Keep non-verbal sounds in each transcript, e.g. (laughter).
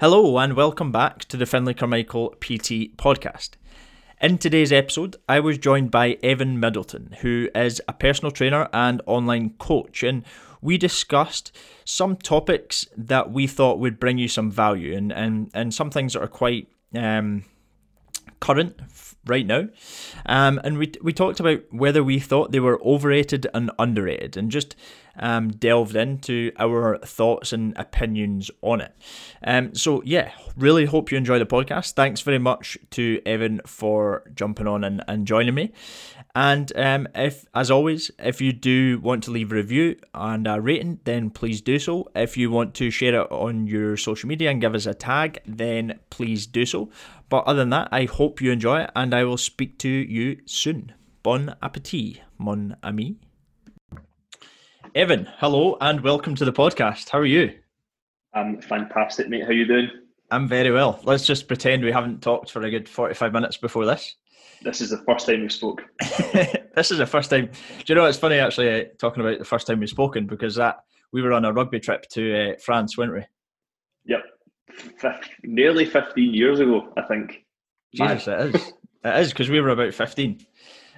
Hello, and welcome back to the Finlay Carmichael PT podcast. In today's episode, I was joined by Evan Middleton, who is a personal trainer and online coach, and we discussed some topics that we thought would bring you some value and, and, and some things that are quite um, current right now. Um, and we, we talked about whether we thought they were overrated and underrated and just um, delved into our thoughts and opinions on it. Um, so, yeah, really hope you enjoy the podcast. Thanks very much to Evan for jumping on and, and joining me. And um, if, as always, if you do want to leave a review and a rating, then please do so. If you want to share it on your social media and give us a tag, then please do so. But other than that, I hope you enjoy it, and I will speak to you soon. Bon appetit, mon ami. Evan, hello and welcome to the podcast. How are you? I'm fantastic, mate. How you doing? I'm very well. Let's just pretend we haven't talked for a good 45 minutes before this. This is the first time we spoke. (laughs) this is the first time. Do you know it's funny actually uh, talking about the first time we've spoken because that we were on a rugby trip to uh, France, weren't we? Yep, F- nearly 15 years ago, I think. Jesus, it is. it is because we were about 15,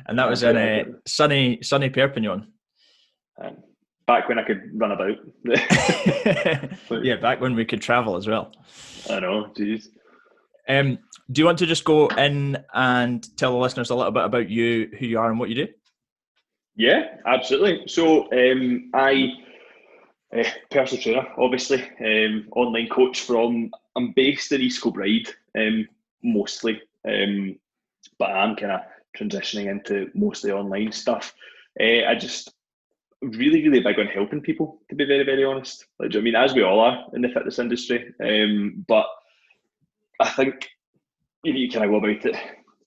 and that was in uh, sunny sunny Perpignan. Um, back when I could run about. (laughs) yeah, back when we could travel as well. I know, jeez. Um, do you want to just go in and tell the listeners a little bit about you, who you are, and what you do? Yeah, absolutely. So um, I, uh, personal trainer, obviously, um, online coach from. I'm based in East Kilbride, um, mostly, um, but I'm kind of transitioning into mostly online stuff. Uh, I just really, really big on helping people. To be very, very honest, like, I mean, as we all are in the fitness industry, um, but I think you need to kind of go about it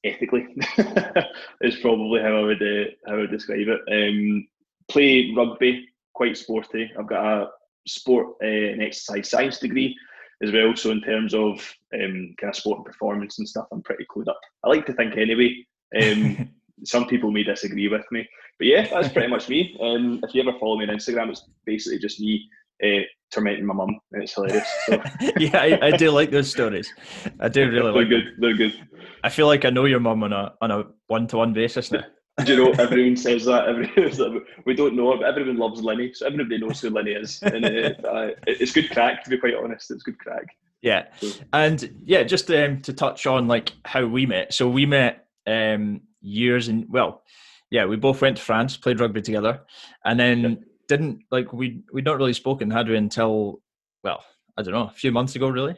ethically. (laughs) is probably how I would uh, how I would describe it. Um, play rugby, quite sporty. I've got a sport uh, and exercise science degree as well. So in terms of um, kind of sport and performance and stuff, I'm pretty clued up. I like to think anyway. Um, (laughs) some people may disagree with me, but yeah, that's pretty much me. Um, if you ever follow me on Instagram, it's basically just me uh, tormenting my mum, it's hilarious. So. (laughs) yeah, I, I, do like those stories. I do really They're like. good. Them. They're good. I feel like I know your mum on a on a one to one basis now. Do you know everyone says that? Everyone, (laughs) we don't know but everyone loves Lenny, so everybody knows who Lenny is, and uh, uh, it's good crack. To be quite honest, it's good crack. Yeah, and yeah, just um, to touch on like how we met. So we met um, years and well, yeah, we both went to France, played rugby together, and then yeah. didn't like we we'd not really spoken had we until well, I don't know, a few months ago really.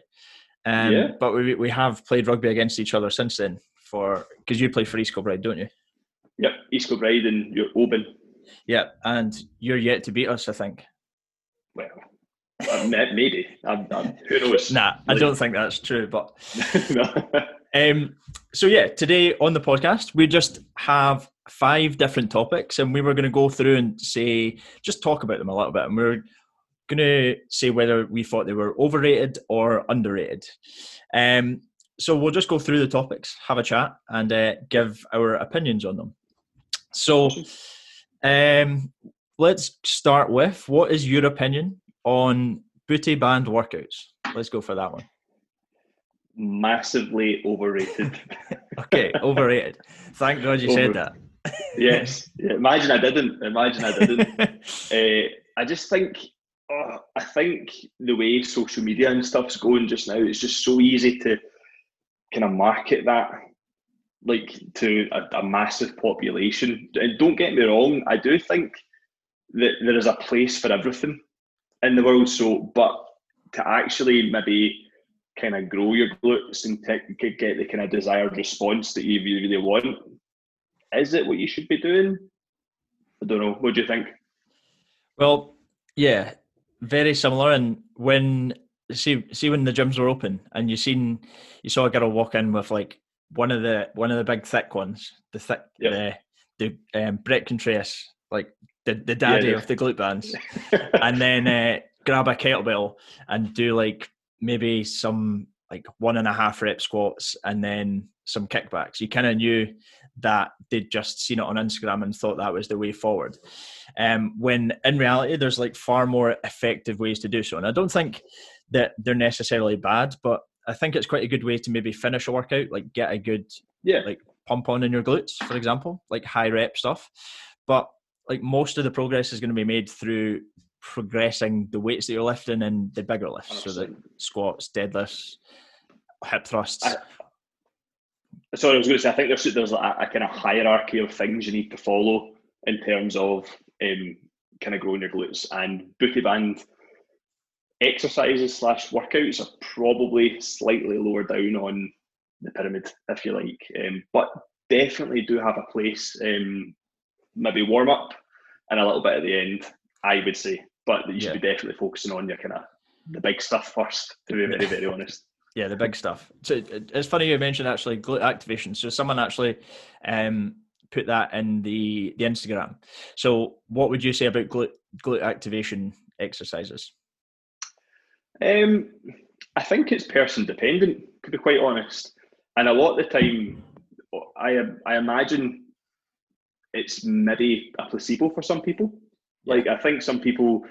Um, yeah. But we we have played rugby against each other since then for because you play for East Kilbride, don't you? Yep, East Kilbride and you're Oban. Yeah, and you're yet to beat us, I think. Well, maybe. I'm, I'm, who knows? (laughs) Nah, I don't think that's true. But (laughs) um, so yeah, today on the podcast we just have five different topics, and we were going to go through and say just talk about them a little bit, and we are going to say whether we thought they were overrated or underrated. Um, so we'll just go through the topics, have a chat, and uh, give our opinions on them. So, um, let's start with what is your opinion on booty band workouts? Let's go for that one. Massively overrated. (laughs) okay, overrated. Thank God you Over- said that. yes. Yeah, imagine I didn't. Imagine I didn't. uh, (laughs) I just think, oh, I think the way social media and stuff's going just now, it's just so easy to kind of market that like to a, a, massive population. And don't get me wrong, I do think that there is a place for everything in the world. So, but to actually maybe kind of grow your glutes and get the kind of desired response that you really want, is it what you should be doing? I don't know. What do you think? Well, yeah, very similar. And when see see when the gyms were open and you seen you saw a girl walk in with like one of the one of the big thick ones, the thick yep. the the um, Bret Contreras, like the the daddy yeah, of the glute bands, (laughs) and then uh, grab a kettlebell and do like maybe some like one and a half rep squats and then some kickbacks. You kind of knew that they'd just seen it on Instagram and thought that was the way forward. Um, when in reality, there's like far more effective ways to do so. And I don't think that they're necessarily bad, but I think it's quite a good way to maybe finish a workout, like get a good yeah like pump on in your glutes, for example, like high rep stuff. But like most of the progress is going to be made through progressing the weights that you're lifting and the bigger lifts, 100%. so the squats, deadlifts, hip thrusts. I, sorry, I was going to say I think there's there's a, a kind of hierarchy of things you need to follow in terms of um, kind of growing your glutes and booty band exercises slash workouts are probably slightly lower down on the pyramid, if you like, um, but definitely do have a place. Um, maybe warm up and a little bit at the end, I would say. But you should yeah. be definitely focusing on your kind of the big stuff first. To be very very honest. Yeah, the big stuff. So it's funny you mentioned actually glute activation. So someone actually um, put that in the the Instagram. So what would you say about glute glute activation exercises? Um, I think it's person dependent. To be quite honest, and a lot of the time, I I imagine it's maybe a placebo for some people. Like I think some people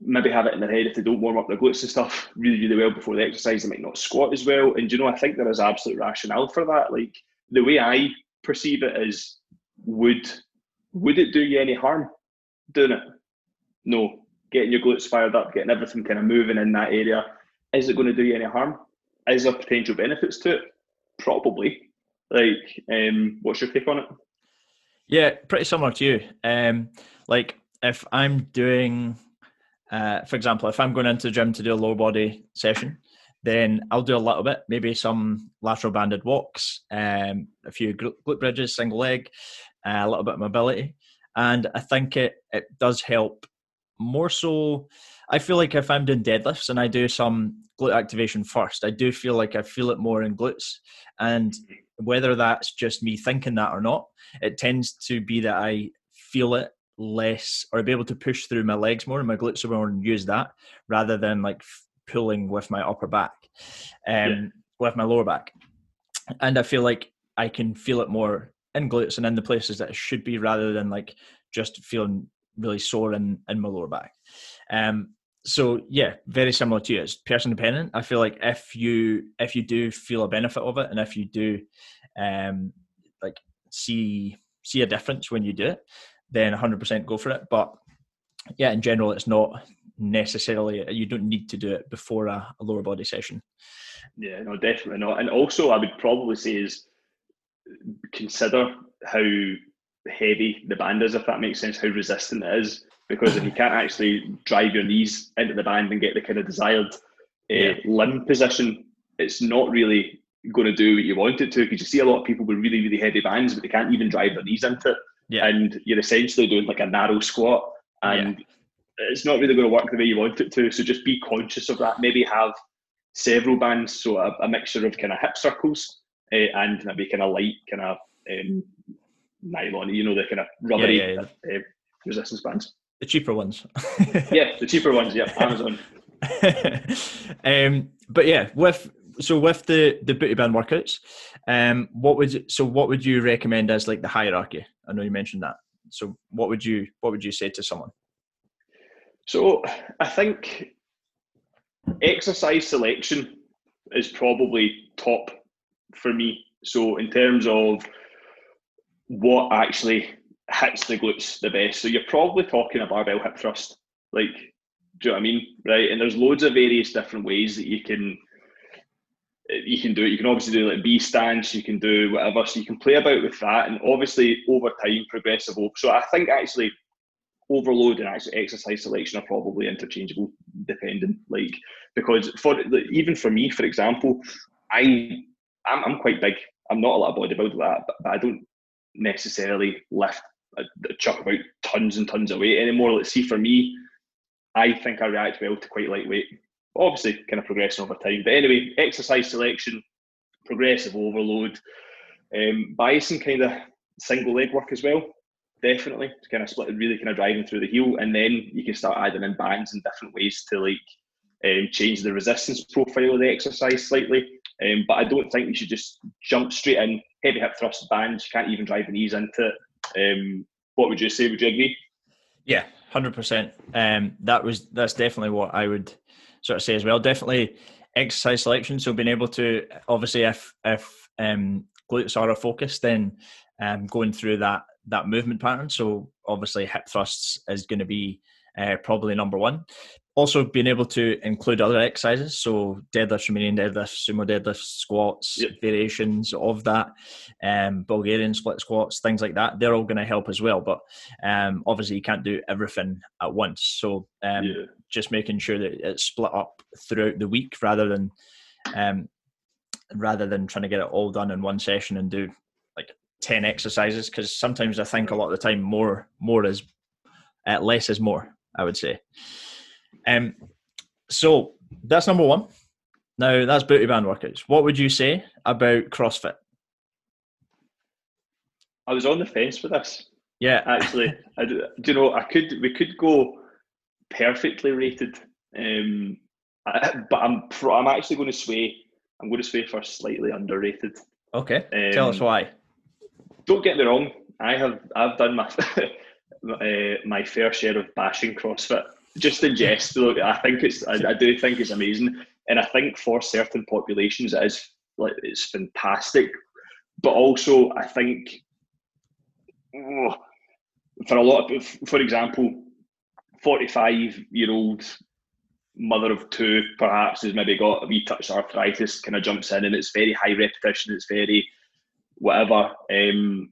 maybe have it in their head if they don't warm up their glutes and stuff really, really well before the exercise, they might not squat as well. And you know, I think there is absolute rationale for that. Like the way I perceive it is would would it do you any harm doing it? No. Getting your glutes fired up, getting everything kind of moving in that area. Is it going to do you any harm? Is there potential benefits to it? Probably. Like, um, what's your take on it? Yeah, pretty similar to you. Um, like if I'm doing, uh, for example, if I'm going into the gym to do a lower body session, then I'll do a little bit, maybe some lateral banded walks, um, a few glute bridges, single leg, uh, a little bit of mobility, and I think it it does help more so. I feel like if I'm doing deadlifts and I do some glute activation first, I do feel like I feel it more in glutes, and whether that's just me thinking that or not, it tends to be that I feel it less or be able to push through my legs more and my glutes are more and use that rather than like pulling with my upper back, um, yeah. with my lower back. And I feel like I can feel it more in glutes and in the places that it should be rather than like just feeling really sore in, in my lower back. Um, so yeah, very similar to you. It's person dependent. I feel like if you if you do feel a benefit of it, and if you do, um, like see see a difference when you do it, then 100% go for it. But yeah, in general, it's not necessarily you don't need to do it before a, a lower body session. Yeah, no, definitely not. And also, I would probably say is consider how heavy the band is, if that makes sense, how resistant it is because if you can't actually drive your knees into the band and get the kind of desired uh, yeah. limb position, it's not really going to do what you want it to because you see a lot of people with really, really heavy bands, but they can't even drive their knees into it. Yeah. And you're essentially doing like a narrow squat and yeah. it's not really going to work the way you want it to. So just be conscious of that. Maybe have several bands, so a, a mixture of kind of hip circles uh, and maybe kind of light kind of um, nylon, you know, the kind of rubbery yeah, uh, resistance bands. The cheaper ones. (laughs) yeah, the cheaper ones. Yeah, Amazon. (laughs) um, but yeah, with so with the the booty band workouts, um, what would so what would you recommend as like the hierarchy? I know you mentioned that. So what would you what would you say to someone? So I think exercise selection is probably top for me. So in terms of what actually hits the glutes the best. So you're probably talking a barbell hip thrust. Like, do you know what I mean? Right. And there's loads of various different ways that you can you can do it. You can obviously do like B stance, you can do whatever. So you can play about with that. And obviously over time, progressive. So I think actually overload and actually exercise selection are probably interchangeable dependent. Like because for even for me, for example, I I'm, I'm quite big. I'm not a lot of bodybuilder that, but, but I don't necessarily lift a chuck about tons and tons of weight anymore. Let's see, for me, I think I react well to quite lightweight. Obviously, kind of progressing over time. But anyway, exercise selection, progressive overload, um, biasing kind of single leg work as well. Definitely, to kind of split, really kind of driving through the heel, and then you can start adding in bands in different ways to like um, change the resistance profile of the exercise slightly. Um, but I don't think you should just jump straight in, heavy hip thrust bands. You can't even drive the knees into it. Um, what would you say? Would you agree? Yeah, hundred um, percent. That was that's definitely what I would sort of say as well. Definitely exercise selection. So being able to obviously if if um, glutes are a focus, then um, going through that that movement pattern. So obviously hip thrusts is going to be uh, probably number one. Also, being able to include other exercises, so deadlifts, Romanian deadlifts, sumo deadlifts, squats, yep. variations of that, um, Bulgarian split squats, things like that. They're all going to help as well. But um, obviously, you can't do everything at once. So um, yeah. just making sure that it's split up throughout the week rather than um, rather than trying to get it all done in one session and do like 10 exercises because sometimes i think a lot of the time more more is uh, less is more i would say um so that's number one now that's booty band workouts what would you say about crossfit i was on the fence with this yeah (laughs) actually I, do you know i could we could go perfectly rated um I, but i'm pro, i'm actually going to sway I'm going to sway for slightly underrated. Okay, um, tell us um, why. Don't get me wrong. I have I've done my (laughs) uh, my fair share of bashing CrossFit. Just in jest, look, I think it's I, I, do think it's amazing, and I think for certain populations it is like it's fantastic. But also, I think oh, for a lot of, for example, forty-five year old mother of two perhaps has maybe got a wee touch arthritis kind of jumps in and it's very high repetition it's very whatever um,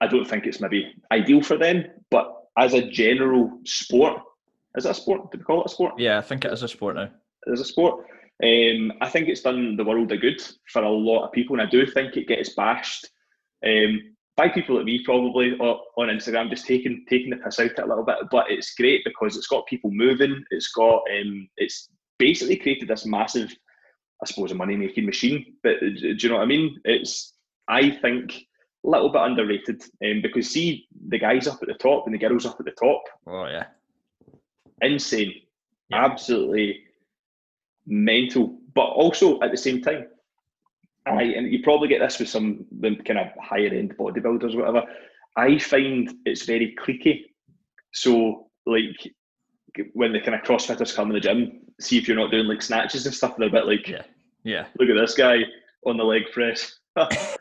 i don't think it's maybe ideal for them but as a general sport is that a sport do we call it a sport yeah i think it is a sport now it is a sport um, i think it's done the world a good for a lot of people and i do think it gets bashed um, by people like me probably on Instagram, just taking taking the piss out a little bit. But it's great because it's got people moving. It's got um, it's basically created this massive, I suppose, a money making machine. But do you know what I mean? It's I think little bit underrated um, because see the guys up at the top and the girls up at the top. Oh yeah, insane, yeah. absolutely mental. But also at the same time, I and you probably get this with some the kind of higher end bodybuilders, or whatever. I find it's very cliquey. So like when the kind of CrossFitters come in the gym, see if you're not doing like snatches and stuff, they're a bit like, yeah, yeah. Look at this guy on the leg press.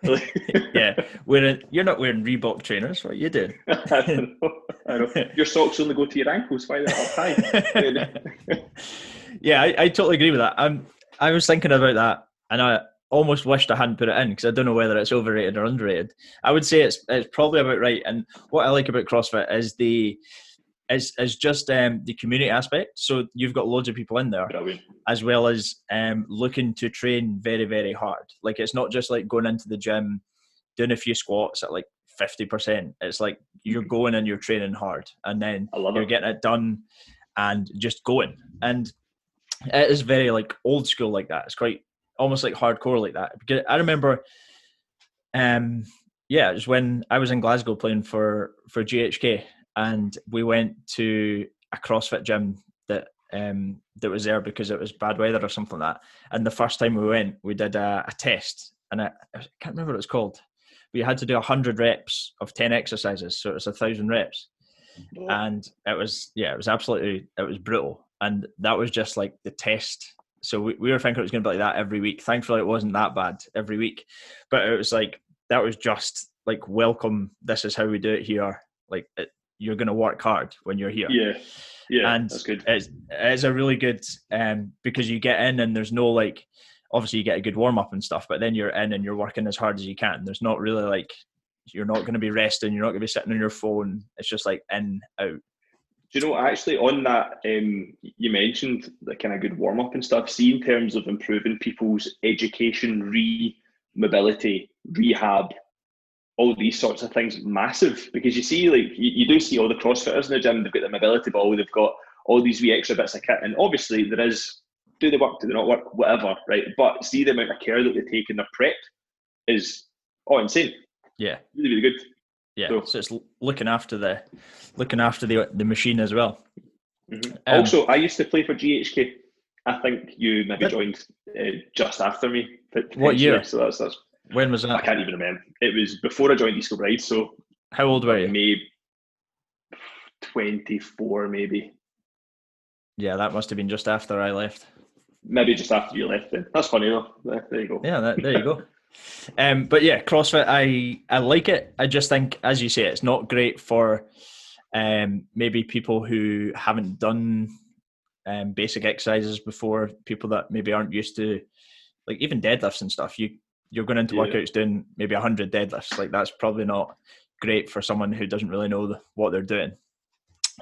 (laughs) yeah, wearing you're not wearing Reebok trainers. What are you doing? (laughs) I know, I know. Your socks only go to your ankles. Why they're up high? (laughs) yeah, I, I totally agree with that. I'm I was thinking about that, and I almost wished I hadn't put it in because I don't know whether it's overrated or underrated. I would say it's it's probably about right. And what I like about CrossFit is the is is just um, the community aspect. So you've got loads of people in there, Brilliant. as well as um, looking to train very very hard. Like it's not just like going into the gym, doing a few squats at like fifty percent. It's like you're mm-hmm. going and you're training hard, and then you're it. getting it done, and just going. And it is very like old school like that. It's quite almost like hardcore like that. Because I remember, um, yeah, it was when I was in Glasgow playing for for GHK, and we went to a CrossFit gym that um that was there because it was bad weather or something like that. And the first time we went, we did a, a test, and I, I, can't remember what it was called. But you had to do hundred reps of ten exercises, so it was a thousand reps, and it was yeah, it was absolutely it was brutal, and that was just like the test so we, we were thinking it was going to be like that every week. Thankfully, it wasn't that bad every week, but it was like that was just like welcome. This is how we do it here. Like it, you're going to work hard when you're here. Yeah, yeah, and that's good. It's, it's a really good um because you get in and there's no like obviously you get a good warm up and stuff, but then you're in and you're working as hard as you can. There's not really like you're not going to be resting. You're not going to be sitting on your phone. It's just like in out do you know actually on that um, you mentioned the kind of good warm up and stuff see in terms of improving people's education re mobility rehab all these sorts of things massive because you see like you, you, do see all the crossfitters in the gym they've got the mobility ball they've got all these wee extra bits of kit and obviously there is do they work do they not work whatever right but see the amount of care that they take in their prep is oh insane yeah really really good yeah, so, so, it's looking after the looking after the the machine as well. Mm-hmm. Um, also, I used to play for GHK. I think you maybe joined uh, just after me. What year? So that's that's. When was that? I can't even remember. It was before I joined East Kilbride. So how old were you? Maybe twenty four, maybe. Yeah, that must have been just after I left. Maybe just after you left. Then that's funny though. There you go. Yeah, that, there you go. (laughs) Um, but yeah, CrossFit, I I like it. I just think, as you say, it's not great for um, maybe people who haven't done um, basic exercises before, people that maybe aren't used to like even deadlifts and stuff. You you're going into yeah. workouts doing maybe hundred deadlifts. Like that's probably not great for someone who doesn't really know the, what they're doing.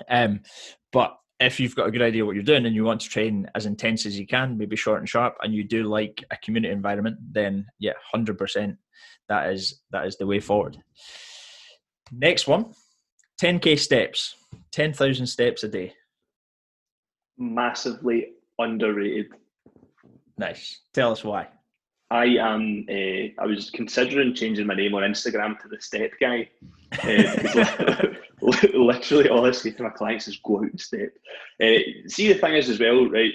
Um, but if you've got a good idea what you're doing and you want to train as intense as you can, maybe short and sharp, and you do like a community environment, then yeah, hundred percent, that is that is the way forward. Next one, 10k steps, 10,000 steps a day. Massively underrated. Nice. Tell us why. I am. Uh, I was considering changing my name on Instagram to the Step Guy. Uh, (laughs) literally, all I say to my clients is go out and step. Uh, see, the thing is as well, right?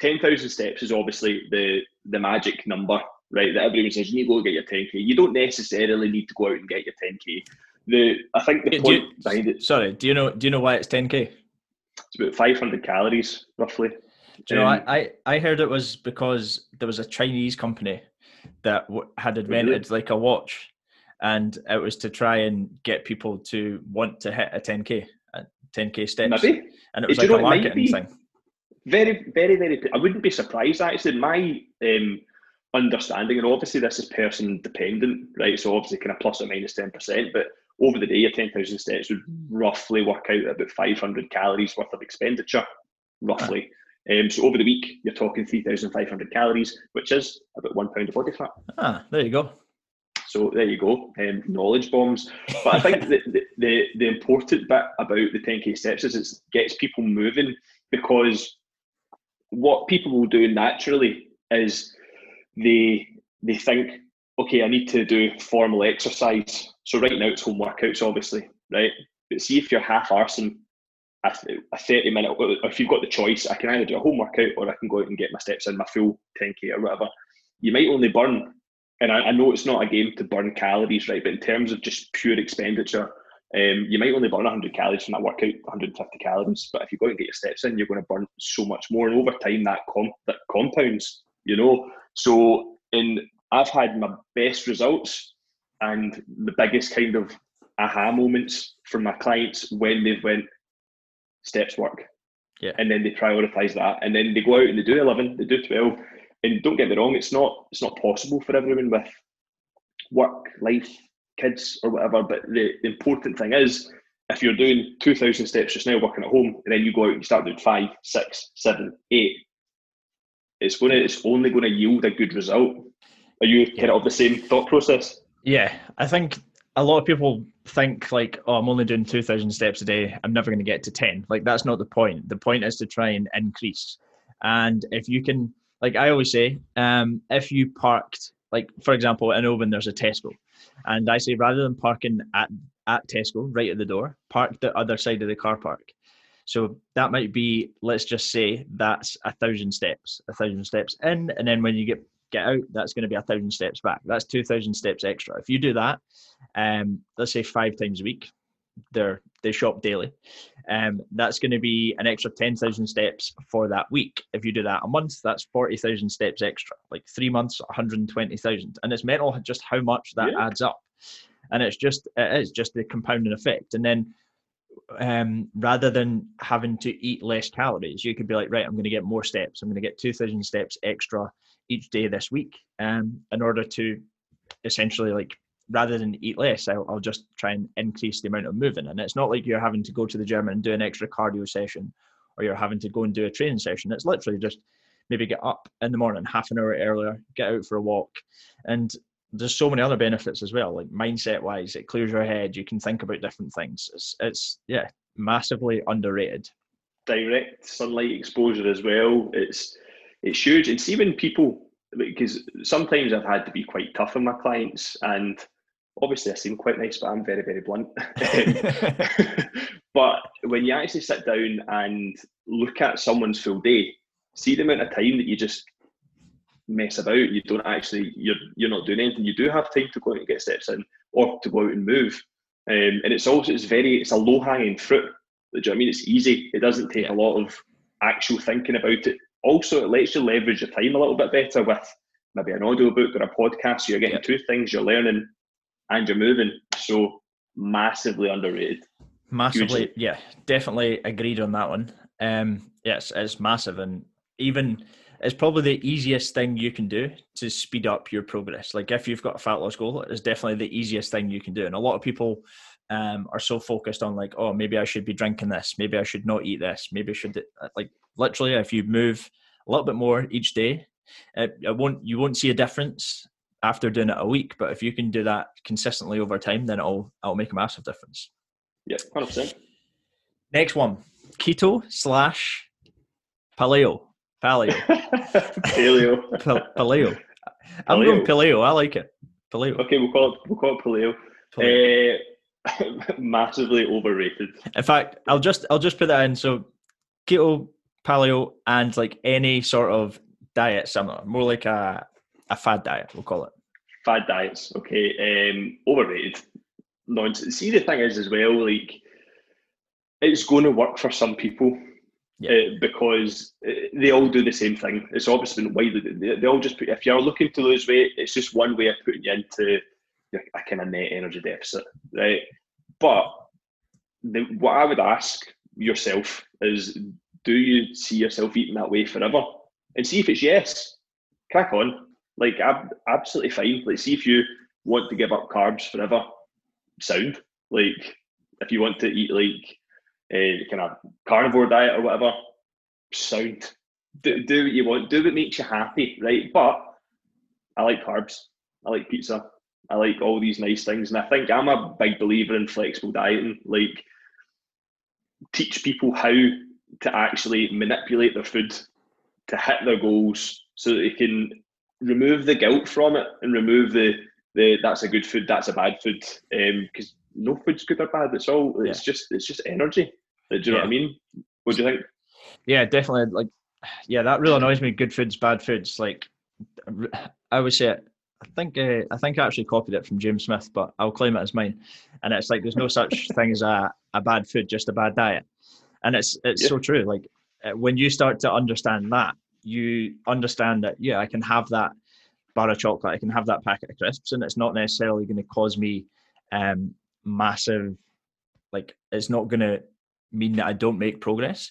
Ten thousand steps is obviously the the magic number, right? That everyone says you need to go get your ten k. You don't necessarily need to go out and get your ten k. The I think the point you, behind it. Sorry, do you know? Do you know why it's ten k? It's about five hundred calories roughly. Do you know, um, I, I heard it was because there was a Chinese company that had invented like a watch, and it was to try and get people to want to hit a 10k, a 10k steps. Maybe. And it was like a marketing thing. Very, very, very. I wouldn't be surprised actually. My um, understanding, and obviously this is person dependent, right? So obviously kind of plus or minus ten percent, but over the day, your ten thousand steps would roughly work out about five hundred calories worth of expenditure, roughly. Um, so over the week, you're talking 3,500 calories, which is about one pound of body fat. Ah, there you go. So there you go, um, knowledge bombs. But I think (laughs) the, the, the, important bit about the 10k steps is it gets people moving because what people will do naturally is they they think, okay, I need to do formal exercise. So right now it's home workouts, obviously, right? But see if you're half arsing a, a 30 minute, if you've got the choice, I can either do a home workout or I can go out and get my steps in, my full 10k or whatever. You might only burn, and I, I know it's not a game to burn calories, right? But in terms of just pure expenditure, um, you might only burn 100 calories from that workout, 150 calories. But if you go and get your steps in, you're going to burn so much more. And over time, that, comp- that compounds, you know. So, in I've had my best results and the biggest kind of aha moments from my clients when they've went steps work. Yeah. And then they prioritize that. And then they go out and they do 11, they do 12. And don't get me wrong, it's not it's not possible for everyone with work, life, kids, or whatever. But the, the important thing is if you're doing 2,000 steps just now working at home, and then you go out and you start doing five, six, seven, eight, it's going to it's only going to yield a good result. Are you kind of the same thought process? Yeah, I think a lot of people think like, oh, I'm only doing 2,000 steps a day. I'm never going to get to 10. Like, that's not the point. The point is to try and increase. And if you can, like I always say, um, if you parked, like, for example, in Oban, there's a Tesco. And I say, rather than parking at, at Tesco, right at the door, park the other side of the car park. So that might be, let's just say, that's a thousand steps, a thousand steps in. And then when you get get out, that's going to be a thousand steps back. That's two thousand steps extra. If you do that, um, let's say five times a week, they're they shop daily. Um, that's going to be an extra ten thousand steps for that week. If you do that a month, that's forty thousand steps extra. Like three months, one hundred and twenty thousand, and it's mental just how much that yeah. adds up. And it's just it is just the compounding effect. And then um, rather than having to eat less calories, you could be like, right, I'm going to get more steps. I'm going to get 2,000 steps extra each day this week um, in order to essentially like rather than eat less I'll, I'll, just try and increase the amount of moving. And it's not like you're having to go to the gym and do an extra cardio session or you're having to go and do a training session. It's literally just maybe get up in the morning half an hour earlier get out for a walk. And there's so many other benefits as well like mindset wise it clears your head you can think about different things. It's, it's yeah massively underrated. Direct sunlight exposure as well. It's it's huge. And see when people, because sometimes I've had to be quite tough on my clients, and obviously I seem quite nice, but I'm very, very blunt. (laughs) (laughs) but when you actually sit down and look at someone's full day, see the amount of time that you just mess about, you don't actually, you're you're not doing anything. You do have time to go out and get steps in, or to go out and move. Um, and it's also it's very it's a low hanging fruit. Do you know what I mean? It's easy. It doesn't take a lot of actual thinking about it. Also, it lets you leverage your time a little bit better with maybe an audio book or a podcast. So you're getting yeah. two things: you're learning and you're moving. So massively underrated. Massively, Hugely. yeah, definitely agreed on that one. Um, yes, it's massive, and even it's probably the easiest thing you can do to speed up your progress. Like if you've got a fat loss goal, it's definitely the easiest thing you can do. And a lot of people um, are so focused on like, oh, maybe I should be drinking this, maybe I should not eat this, maybe I should uh, like literally if you move a little bit more each day, it, it won't you won't see a difference after doing it a week. But if you can do that consistently over time, then it'll it'll make a massive difference. Yeah, hundred percent. Next one, keto slash paleo. Paleo. (laughs) paleo. paleo. I'm paleo. going paleo. I like it. Paleo. Okay, we'll call it we'll call it paleo. paleo. Uh, (laughs) massively overrated. In fact, I'll just I'll just put that in. So keto, paleo, and like any sort of diet similar, more like a a fad diet, we'll call it. Fad diets, okay. Um, overrated. Nonsense. See, the thing is, as well, like it's going to work for some people yeah. uh, because uh, they all do the same thing. It's obviously been widely. They, they all just put. If you're looking to lose weight, it's just one way of putting you into a kind of net energy deficit, right? But the, what I would ask yourself is, do you see yourself eating that way forever? And see if it's yes, crack on. Like ab- absolutely fine. Like see if you want to give up carbs forever. Sound like if you want to eat like a kind of carnivore diet or whatever. Sound. Do, do what you want. Do what makes you happy, right? But I like carbs. I like pizza. I like all these nice things, and I think I'm a big believer in flexible dieting. Like teach people how to actually manipulate their food to hit their goals so that they can remove the guilt from it and remove the the that's a good food, that's a bad food. Because um, no food's good or bad. It's all it's yeah. just it's just energy. Do you know what I mean? What do you think? Yeah, definitely. Like, yeah, that really annoys me. Good foods, bad foods. Like, I would say. I think uh, I think I actually copied it from James Smith, but I'll claim it as mine. And it's like there's no such (laughs) thing as a, a bad food, just a bad diet. And it's it's yeah. so true. Like uh, when you start to understand that, you understand that yeah, I can have that bar of chocolate, I can have that packet of crisps, and it's not necessarily going to cause me um, massive like it's not going to mean that I don't make progress.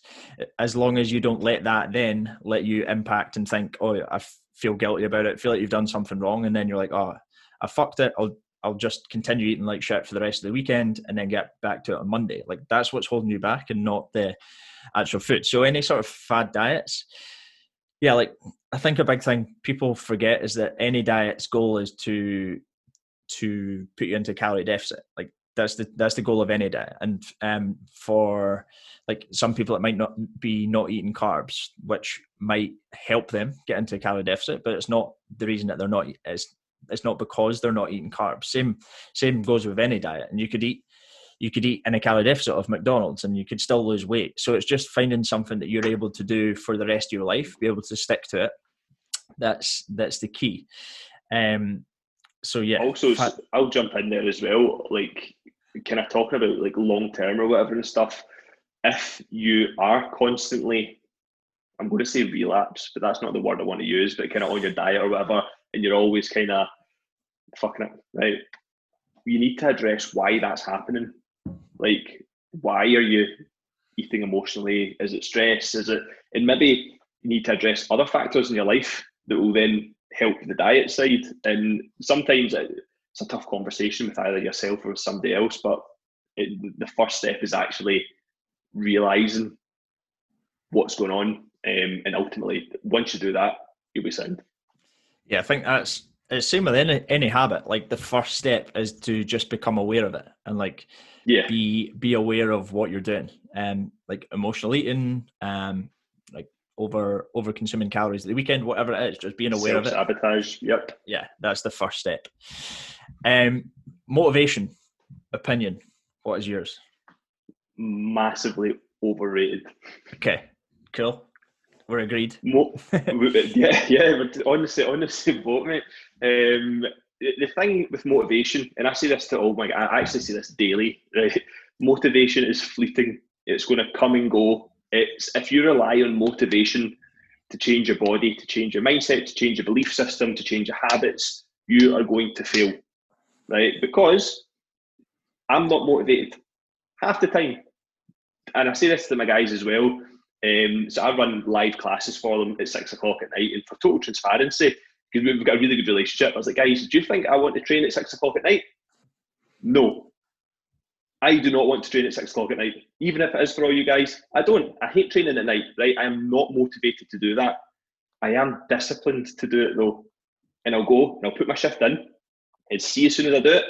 As long as you don't let that then let you impact and think, oh, I feel guilty about it, feel like you've done something wrong, and then you're like, oh, I fucked it. I'll I'll just continue eating like shit for the rest of the weekend and then get back to it on Monday. Like that's what's holding you back and not the actual food. So any sort of fad diets, yeah, like I think a big thing people forget is that any diet's goal is to to put you into calorie deficit. Like that's the that's the goal of any diet and um for like some people it might not be not eating carbs which might help them get into a calorie deficit but it's not the reason that they're not it's it's not because they're not eating carbs. Same same goes with any diet. And you could eat you could eat in a calorie deficit of mcdonald's and you could still lose weight. So it's just finding something that you're able to do for the rest of your life be able to stick to it. That's that's the key. Um so yeah. Also i'll jump in there as well. Like kind of talking about like long term or whatever and stuff, if you are constantly, I'm going to say relapse, but that's not the word I want to use, but kind of on your diet or whatever, and you're always kind of fucking it, right? You need to address why that's happening. Like, why are you eating emotionally? Is it stress? Is it, and maybe you need to address other factors in your life that will then help the diet side. And sometimes it's a tough conversation with either yourself or somebody else. But it, the first step is actually realizing what's going on, um, and ultimately, once you do that, you'll be sound. Yeah, I think that's it's same with any any habit. Like the first step is to just become aware of it and like yeah be be aware of what you're doing and um, like emotional eating um like over over consuming calories the weekend whatever it is just being aware of it sabotage yep yeah that's the first step um, motivation, opinion. What is yours? Massively overrated. Okay, cool. We're agreed. Mo- (laughs) yeah, yeah. But honestly, honestly, boat mate. Um, the thing with motivation, and I say this to all my, I actually say this daily. Right? (laughs) Motivation is fleeting. It's going to come and go. It's if you rely on motivation to change your body, to change your mindset, to change your belief system, to change your habits, you are going to fail, right? Because I'm not motivated half the time. And I say this to my guys as well. Um, so I run live classes for them at six o'clock at night. And for total transparency, because we've got a really good relationship, I was like, guys, do you think I want to train at six o'clock at night? No. I do not want to train at six o'clock at night, even if it is for all you guys. I don't. I hate training at night, right? I am not motivated to do that. I am disciplined to do it though. And I'll go and I'll put my shift in and see as soon as I do it,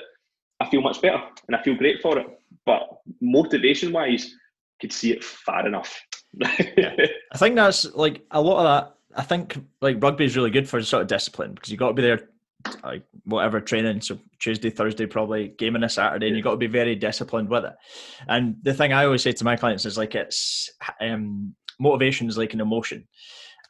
I feel much better and I feel great for it. But motivation wise, could see it far enough. yeah. I think that's like a lot of that. I think like rugby is really good for sort of discipline because you got to be there like whatever training. So Tuesday, Thursday, probably game on a Saturday, and you got to be very disciplined with it. And the thing I always say to my clients is like it's um, motivation is like an emotion,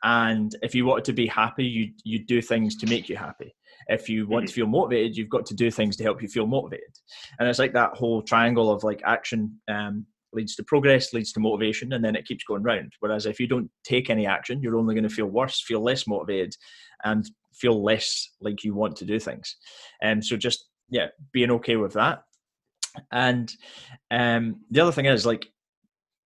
and if you want to be happy, you you do things to make you happy. If you want mm-hmm. to feel motivated, you've got to do things to help you feel motivated. And it's like that whole triangle of like action um, leads to progress, leads to motivation, and then it keeps going round. Whereas if you don't take any action, you're only going to feel worse, feel less motivated, and feel less like you want to do things. And um, so just yeah, being okay with that. And um, the other thing is like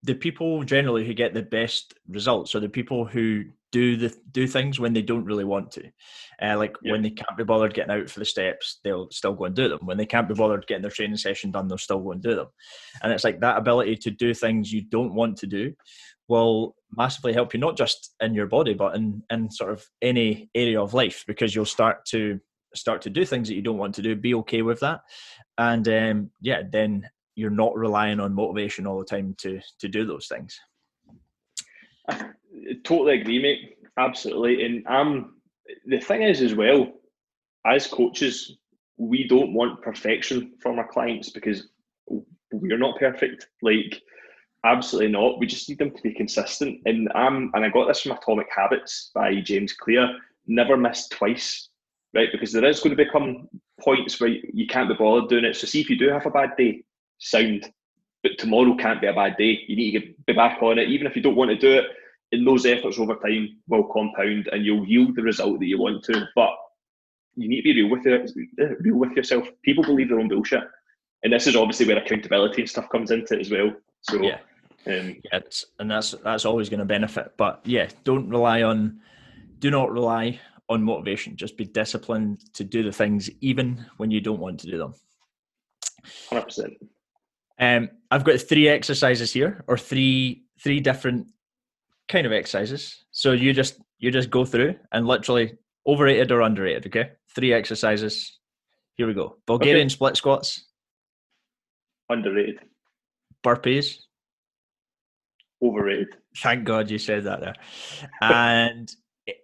the people generally who get the best results are the people who do the do things when they don't really want to. Uh, like when they can't be bothered getting out for the steps, they'll still go and do them. When they can't be bothered getting their training session done, they'll still go and do them. And it's like that ability to do things you don't want to do will massively help you not just in your body but in in sort of any area of life because you'll start to start to do things that you don't want to do be okay with that and um, yeah then you're not relying on motivation all the time to to do those things. I totally agree mate. Absolutely. And um the thing is as well as coaches we don't want perfection from our clients because we're not perfect. Like absolutely not. We just need them to be consistent. And um and i got this from atomic habits by james clear never miss twice right? Because there is going to become points where you can't be bothered doing it. So see if you do have a bad day sound but tomorrow can't be a bad day you need to get, be back on it even if you don't want to do it and those efforts over time will compound and you'll yield the result that you want to. But you need to be real with it, real with yourself. People believe their own bullshit, and this is obviously where accountability and stuff comes into it as well. So yeah, um, yeah, and that's that's always going to benefit. But yeah, don't rely on, do not rely on motivation. Just be disciplined to do the things even when you don't want to do them. Hundred percent. Um, I've got three exercises here, or three three different kind of exercises. So you just you just go through and literally overrated or underrated. Okay, three exercises. Here we go. Bulgarian okay. split squats. Underrated. Burpees. Overrated. Thank God you said that there. (laughs) And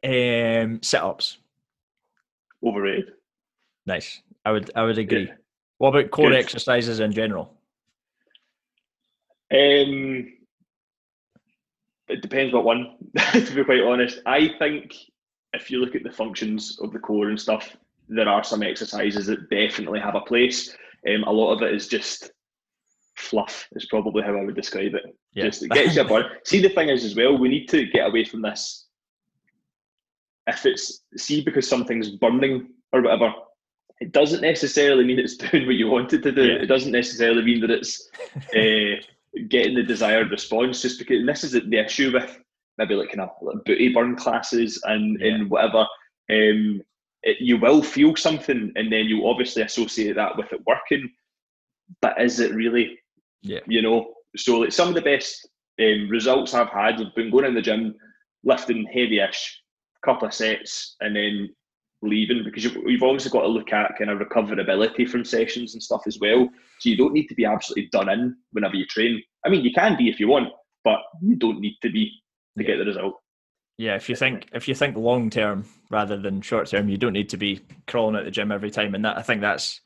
um, sit ups. Overrated. Nice. I would I would agree. Yeah. What about core Good. exercises in general? Um, it depends what one, (laughs) to be quite honest. I think if you look at the functions of the core and stuff, there are some exercises that definitely have a place. Um, a lot of it is just fluff, is probably how I would describe it. Yeah. Just it gets your body. (laughs) See, the thing is as well, we need to get away from this. If it's see because something's burning or whatever, it doesn't necessarily mean it's (laughs) doing what you want it to do. Yeah. It doesn't necessarily mean that it's uh, getting the desired response just because this is the issue with maybe like kind of like booty burn classes and yeah. and whatever. Um it, you will feel something and then you obviously associate that with it working but is it really yeah. you know? So like some of the best um, results i've had have been going in the gym lifting heavy-ish couple of sets and then leaving because you've, you've obviously got to look at kind of recoverability from sessions and stuff as well. So you don't need to be absolutely done in whenever you train. I mean, you can be if you want, but you don't need to be to get the result. Yeah, if you think if you think long term rather than short term, you don't need to be crawling at the gym every time. And that I think that's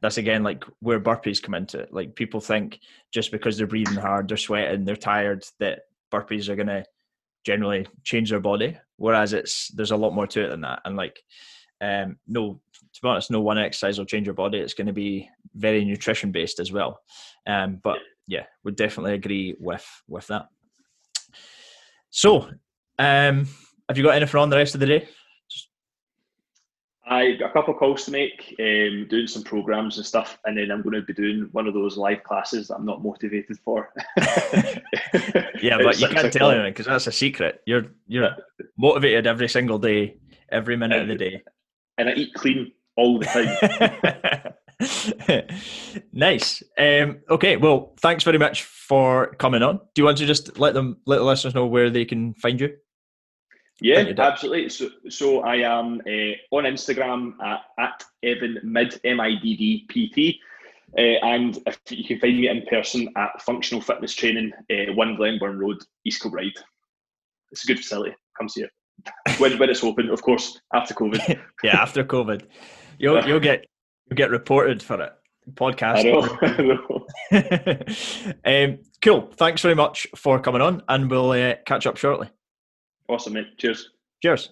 that's again like where burpees come into it. Like people think just because they're breathing hard, they're sweating, they're tired, that burpees are gonna generally change their body. Whereas it's there's a lot more to it than that. And like um, no, to be honest, no one exercise will change your body. It's going to be very nutrition based as well. Um, but yeah, would definitely agree with with that. So, um, have you got anything on the rest of the day? I got a couple of calls to make, um, doing some programs and stuff, and then I'm going to be doing one of those live classes that I'm not motivated for. (laughs) yeah, but you can't tell anyone because that's a secret. You're you're motivated every single day, every minute of the (laughs) day, and I eat clean all the time. (laughs) nice. Um, okay, well, thanks very much for coming on. Do you want to just let them let the listeners know where they can find you? Yeah, absolutely. So, so I am uh, on Instagram at, at Evan Mid M I D D P T, uh, and if you can find me in person at Functional Fitness Training, uh, One Glenburn Road, East Kilbride. It's a good facility. Come see it when, when it's open, of course, after COVID. (laughs) yeah, after COVID, you'll (laughs) you'll get you'll get reported for it. Podcast. I know. (laughs) I know. um, cool. Thanks very much for coming on, and we'll uh, catch up shortly. Awesome, mate. Cheers. Cheers.